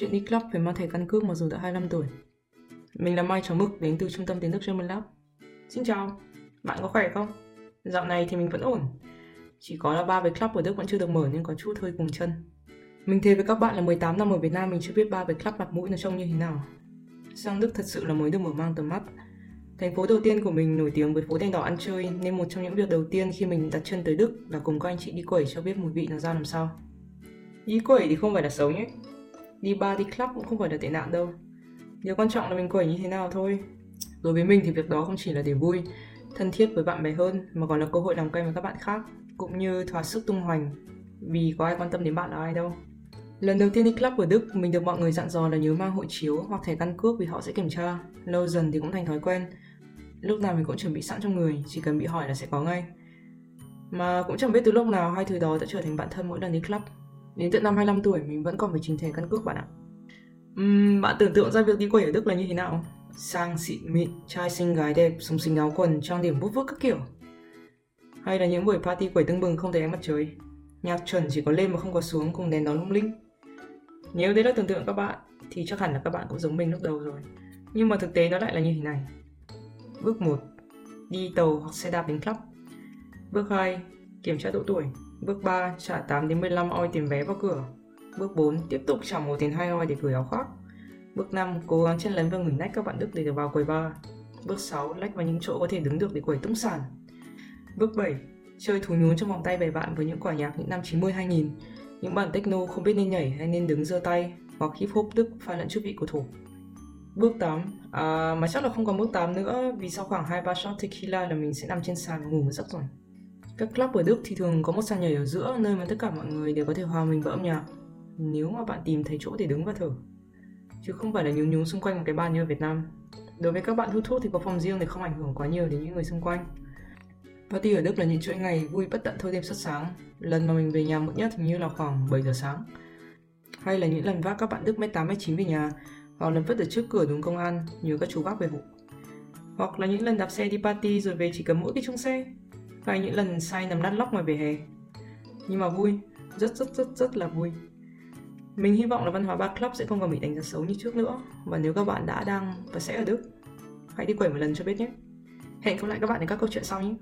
Chuyện đi club phải mang thẻ căn cước mặc dù đã 25 tuổi. Mình là Mai cháu Mực đến từ trung tâm tiếng Đức German Lab. Xin chào, bạn có khỏe không? Dạo này thì mình vẫn ổn. Chỉ có là ba về club ở Đức vẫn chưa được mở nên có chút hơi cùng chân. Mình thề với các bạn là 18 năm ở Việt Nam mình chưa biết ba về club mặt mũi nó trông như thế nào. Sang Đức thật sự là mới được mở mang tầm mắt. Thành phố đầu tiên của mình nổi tiếng với phố đèn đỏ ăn chơi nên một trong những việc đầu tiên khi mình đặt chân tới Đức là cùng các anh chị đi quẩy cho biết mùi vị nó ra làm sao. Đi quẩy thì không phải là xấu nhé. Đi bar đi club cũng không phải là tệ nạn đâu. Điều quan trọng là mình quẩy như thế nào thôi. Đối với mình thì việc đó không chỉ là để vui, thân thiết với bạn bè hơn mà còn là cơ hội làm quen với các bạn khác cũng như thỏa sức tung hoành vì có ai quan tâm đến bạn là ai đâu. Lần đầu tiên đi club ở Đức, mình được mọi người dặn dò là nhớ mang hộ chiếu hoặc thẻ căn cước vì họ sẽ kiểm tra. Lâu dần thì cũng thành thói quen. Lúc nào mình cũng chuẩn bị sẵn trong người, chỉ cần bị hỏi là sẽ có ngay. Mà cũng chẳng biết từ lúc nào hai thứ đó đã trở thành bạn thân mỗi lần đi club. Đến tận năm 25 tuổi mình vẫn còn phải trình thẻ căn cước bạn ạ. Uhm, bạn tưởng tượng ra việc đi quẩy ở Đức là như thế nào? Sang xịn mịn, trai xinh gái đẹp, sống xinh áo quần, trang điểm bút vút các kiểu. Hay là những buổi party quẩy tưng bừng không thấy ánh mặt trời. Nhạc chuẩn chỉ có lên mà không có xuống cùng đèn đón lung linh. Nếu đấy là tưởng tượng các bạn thì chắc hẳn là các bạn cũng giống mình lúc đầu rồi. Nhưng mà thực tế nó lại là như thế này. Bước 1. Đi tàu hoặc xe đạp đến club. Bước 2. Kiểm tra độ tuổi. Bước 3. Trả 8 đến 15 oi tiền vé vào cửa. Bước 4. Tiếp tục trả 1 đến 2 oi để gửi áo khoác. Bước 5. Cố gắng chân lấn và ngừng nách các bạn Đức để được vào quầy bar. Bước 6. Lách vào những chỗ có thể đứng được để quầy tung sản. Bước 7. Chơi thú nhún trong vòng tay bè bạn với những quả nhạc những năm 90-2000 những bản techno không biết nên nhảy hay nên đứng giơ tay hoặc hip hop Đức pha lẫn chút vị của thổ. Bước 8, à, mà chắc là không còn bước 8 nữa vì sau khoảng 2-3 shot tequila là mình sẽ nằm trên sàn ngủ một giấc rồi. Các club ở Đức thì thường có một sàn nhảy ở giữa nơi mà tất cả mọi người đều có thể hòa mình vào âm nhạc nếu mà bạn tìm thấy chỗ để đứng và thở chứ không phải là nhún nhún xung quanh một cái bàn như ở Việt Nam. Đối với các bạn hút thuốc thì có phòng riêng để không ảnh hưởng quá nhiều đến những người xung quanh. Party ở Đức là những chuỗi ngày vui bất tận thôi đêm suốt sáng. Lần mà mình về nhà muộn nhất thì như là khoảng 7 giờ sáng. Hay là những lần vác các bạn Đức mét 8 mét 9 về nhà, hoặc lần vứt ở trước cửa đúng công an nhờ các chú bác về hộ. Hoặc là những lần đạp xe đi party rồi về chỉ cầm mỗi cái chung xe và những lần say nằm lăn lóc ngoài vỉa hè. Nhưng mà vui, rất rất rất rất là vui. Mình hy vọng là văn hóa bar club sẽ không còn bị đánh giá xấu như trước nữa. Và nếu các bạn đã đang và sẽ ở Đức, hãy đi quẩy một lần cho biết nhé. Hẹn gặp lại các bạn ở các câu chuyện sau nhé.